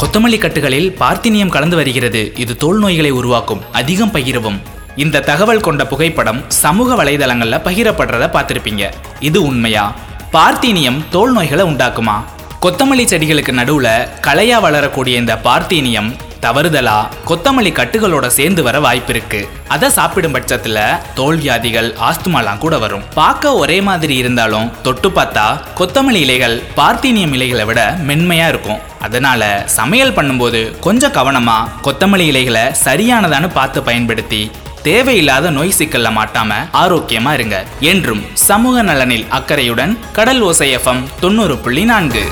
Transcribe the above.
கொத்தமல்லி கட்டுகளில் பார்த்தினியம் கலந்து வருகிறது. இது தோல் நோய்களை உருவாக்கும் அதிகம் பகிரவும். இந்த தகவல் கொண்ட புகைப்படம் சமூக வலைதளங்களில் பகிரப்படுறத பார்த்துருப்பீங்க. இது உண்மையா? பார்த்தீனியம் தோல் நோய்களை உண்டாக்குமா? கொத்தமல்லி செடிகளுக்கு நடுவில் களையா வளரக்கூடிய இந்த பார்த்தீனியம் தவறுதலா கொத்தமல்லி கட்டுகளோட சேர்ந்து வர வாய்ப்பு இருக்கு அதை சாப்பிடும் பட்சத்துல தோல் வியாதிகள் ஆஸ்துமாலாம் கூட வரும். பார்க்க ஒரே மாதிரி இருந்தாலும் தொட்டு பார்த்தா கொத்தமல்லி இலைகள் பார்த்தீனியம் இலைகளை விட மென்மையா இருக்கும். அதனால சமையல் பண்ணும்போது கொஞ்சம் கவனமா கொத்தமல்லி இலைகளை சரியானதான்னு பார்த்து பயன்படுத்தி தேவையில்லாத நோய் சிக்கல்ல மாட்டாம ஆரோக்கியமா இருங்க. என்றும் சமூக நலனில் அக்கறையுடன் கடல் ஓசை எஃப்எம் தொண்ணூறு புள்ளி நான்கு.